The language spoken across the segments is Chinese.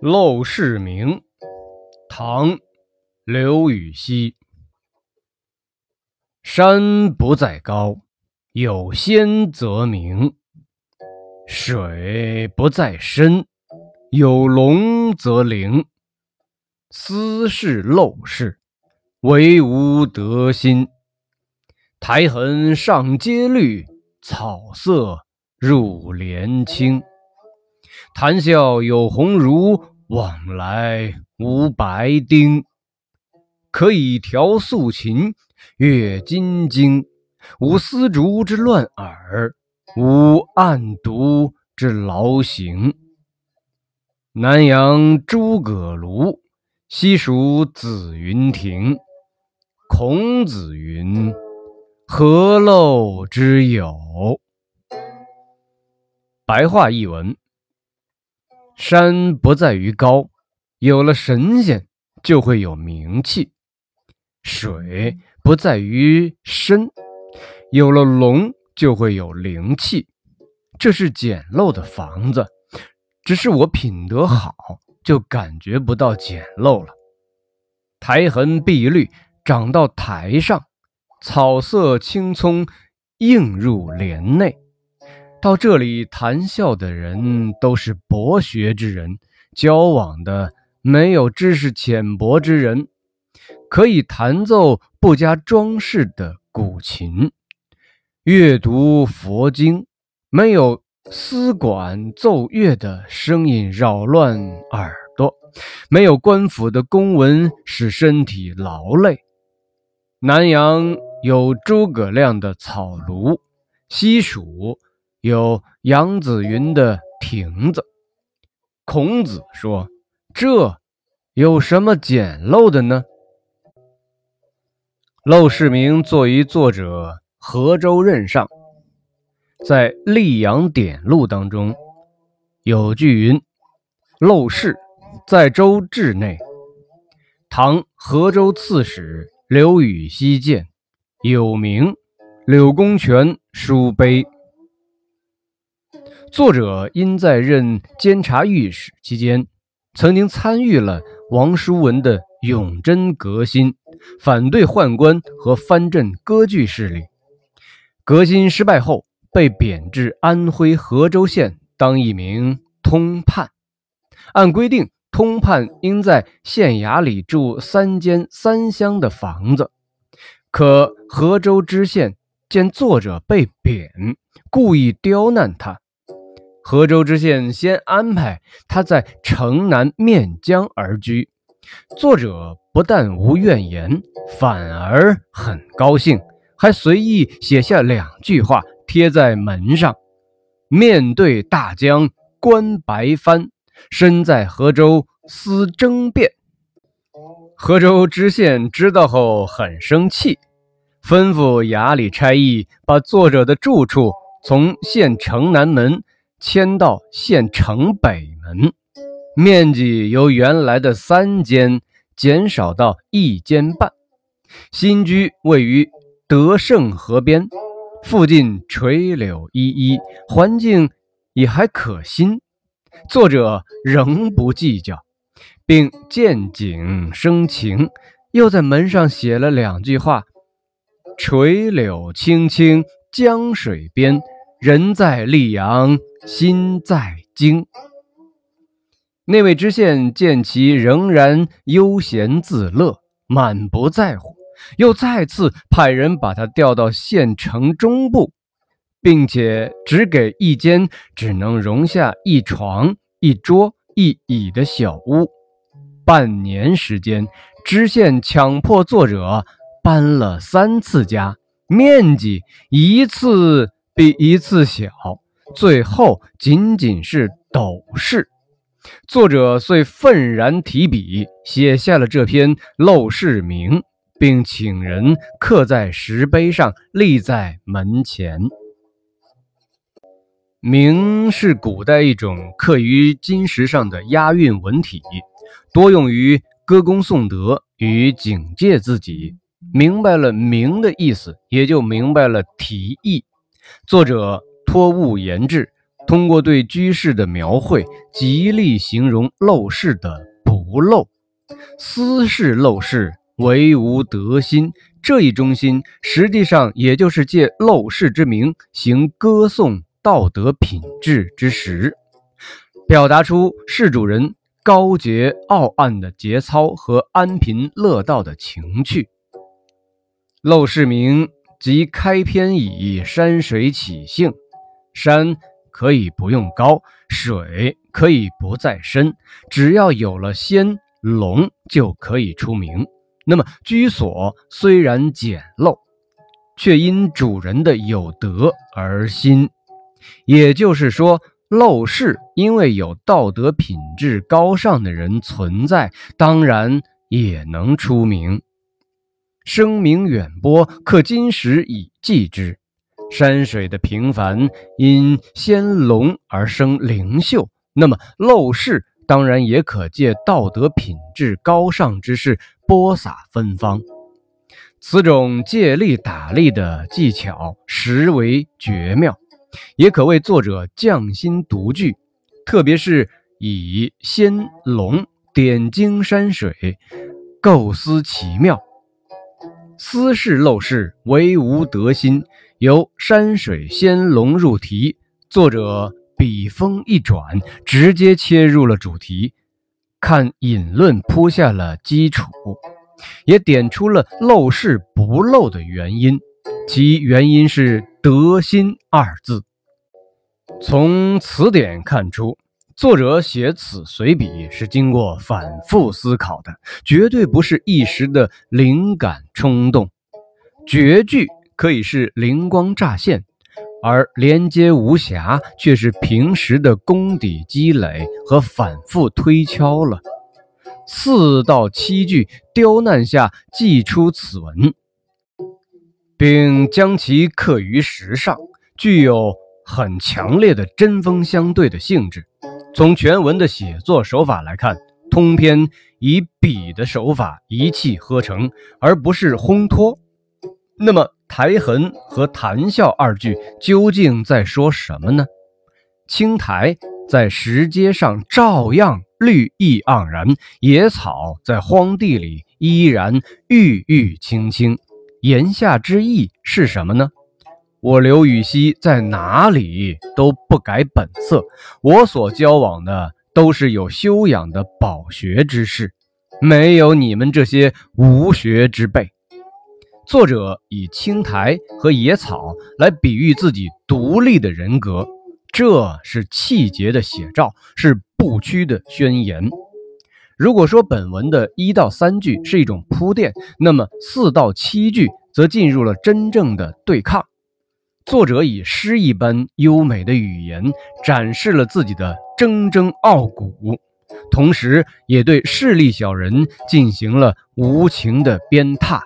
陋室铭，唐·刘禹锡。山不在高，有仙则名；水不在深，有龙则灵。斯是陋室，惟吾德馨。苔痕上阶绿，草色入帘青。谈笑有鸿儒，往来无白丁。可以调素琴，阅金经。无丝竹之乱耳，无案牍之劳形。南阳诸葛庐，西蜀子云亭。孔子云：“何陋之有？”白话译文。山不在于高，有了神仙就会有名气；水不在于深，有了龙就会有灵气。这是简陋的房子，只是我品德好，就感觉不到简陋了。苔痕碧绿，长到台上；草色青葱，映入帘内。到这里谈笑的人都是博学之人，交往的没有知识浅薄之人，可以弹奏不加装饰的古琴，阅读佛经，没有丝管奏乐的声音扰乱耳朵，没有官府的公文使身体劳累。南阳有诸葛亮的草庐，西蜀。有杨子云的亭子，孔子说：“这有什么简陋的呢？”《陋室铭》作于作者河州任上，在《溧阳典录》当中有句云：“陋室，在州治内。唐河州刺史刘禹锡建，有名。柳公权书碑。”作者因在任监察御史期间，曾经参与了王叔文的永贞革新，反对宦官和藩镇割据势力。革新失败后，被贬至安徽合州县当一名通判。按规定，通判应在县衙里住三间三厢的房子。可合州知县见作者被贬，故意刁难他。河州知县先安排他在城南面江而居，作者不但无怨言，反而很高兴，还随意写下两句话贴在门上：“面对大江观白帆，身在河州思争辩。”河州知县知道后很生气，吩咐衙里差役把作者的住处从县城南门。迁到县城北门，面积由原来的三间减少到一间半。新居位于德胜河边，附近垂柳依依，环境也还可欣。作者仍不计较，并见景生情，又在门上写了两句话：“垂柳青青江水边，人在溧阳。”心在京，那位知县见其仍然悠闲自乐，满不在乎，又再次派人把他调到县城中部，并且只给一间只能容下一床、一桌、一椅的小屋。半年时间，知县强迫作者搬了三次家，面积一次比一次小。最后仅仅是斗室，作者遂愤然提笔写下了这篇《陋室铭》，并请人刻在石碑上，立在门前。铭是古代一种刻于金石上的押韵文体，多用于歌功颂德与警戒自己。明白了铭的意思，也就明白了题意。作者。托物言志，通过对居士的描绘，极力形容陋室的不陋。斯是陋室，惟吾德馨。这一中心，实际上也就是借陋室之名，行歌颂道德品质之实，表达出事主人高洁傲岸的节操和安贫乐道的情趣。陋室铭即开篇以山水起兴，山可以不用高，水可以不再深，只要有了仙龙就可以出名。那么居所虽然简陋，却因主人的有德而新。也就是说，陋室因为有道德品质高尚的人存在，当然也能出名。声名远播，可今时已记之。山水的平凡因仙龙而生灵秀，那么陋室。当然也可借道德品质高尚之事播撒芬芳，此种借力打力的技巧实为绝妙，也可谓作者匠心独具。特别是以仙龙点睛山水，构思奇妙。斯是陋室，惟吾德馨。由山水仙龙入题，作者。笔锋一转，直接切入了主题，看引论铺下了基础，也点出了陋室不陋的原因。其原因是“德心”二字。从词典看出，作者写此随笔是经过反复思考的，绝对不是一时的灵感冲动。绝句可以是灵光乍现。而连接无瑕，却是平时的功底积累和反复推敲了。四到七句刁难下，寄出此文，并将其刻于石上，具有很强烈的针锋相对的性质。从全文的写作手法来看，通篇以笔的手法一气呵成，而不是烘托。那么。苔痕和谈笑二句究竟在说什么呢？青苔在石阶上照样绿意盎然，野草在荒地里依然郁郁青青。言下之意是什么呢？我刘禹锡在哪里都不改本色，我所交往的都是有修养的饱学之士，没有你们这些无学之辈。作者以青苔和野草来比喻自己独立的人格，这是气节的写照，是不屈的宣言。如果说本文的一到三句是一种铺垫，那么四到七句则进入了真正的对抗。作者以诗一般优美的语言展示了自己的铮铮傲骨，同时也对势利小人进行了无情的鞭挞。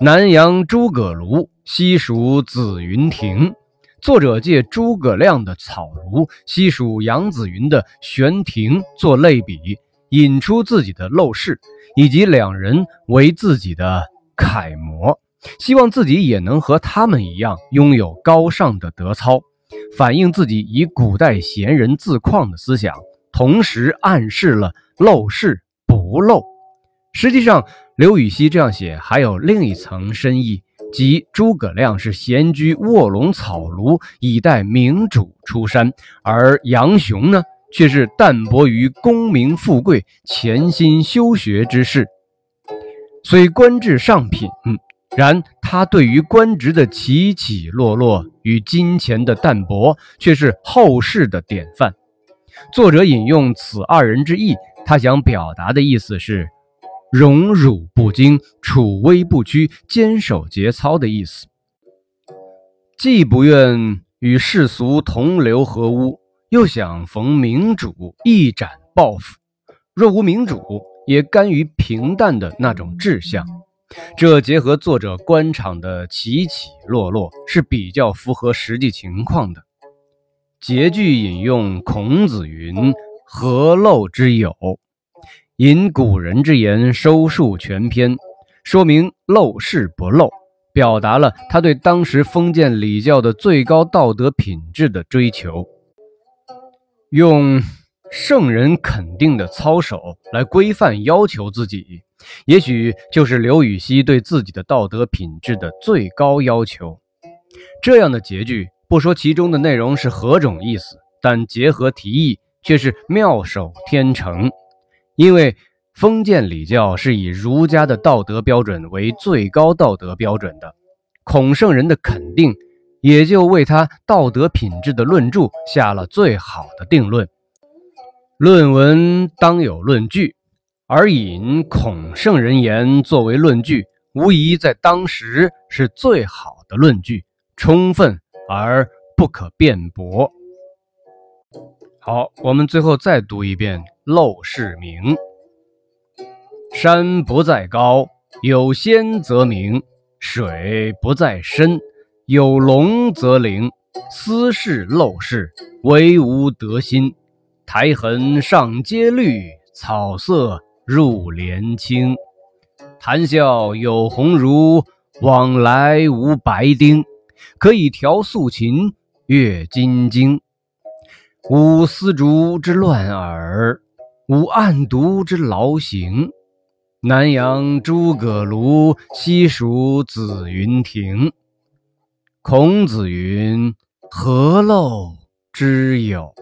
南阳诸葛庐，西蜀子云亭。作者借诸葛亮的草庐，西蜀杨子云的悬亭做类比，引出自己的陋室，以及两人为自己的楷模，希望自己也能和他们一样拥有高尚的德操，反映自己以古代贤人自况的思想，同时暗示了陋室不陋。实际上。刘禹锡这样写，还有另一层深意，即诸葛亮是闲居卧龙草庐，以待明主出山；而杨雄呢，却是淡泊于功名富贵，潜心修学之事。虽官至上品，然他对于官职的起起落落与金钱的淡泊，却是后世的典范。作者引用此二人之意，他想表达的意思是。荣辱不惊，处危不屈，坚守节操的意思。既不愿与世俗同流合污，又想逢明主一展抱负。若无明主，也甘于平淡的那种志向。这结合作者官场的起起落落，是比较符合实际情况的。结句引用孔子云：“何陋之有？”引古人之言收束全篇，说明陋室不陋，表达了他对当时封建礼教的最高道德品质的追求。用圣人肯定的操守来规范要求自己，也许就是刘禹锡对自己的道德品质的最高要求。这样的结句，不说其中的内容是何种意思，但结合题意，却是妙手天成。因为封建礼教是以儒家的道德标准为最高道德标准的，孔圣人的肯定。也就为他道德品质的论著下了最好的定论。论文当有论据，而引孔圣人言作为论据，无疑在当时是最好的论据，充分而不可辩驳。好，我们最后再读一遍《陋室铭》：山不在高，有仙则名；水不在深。有龙则灵，斯是陋室，惟吾德馨。苔痕上阶绿，草色入帘青。谈笑有鸿儒，往来无白丁。可以调素琴，阅金经。无丝竹之乱耳，无案牍之劳形。南阳诸葛庐，西蜀子云亭。孔子云：“何陋之有？”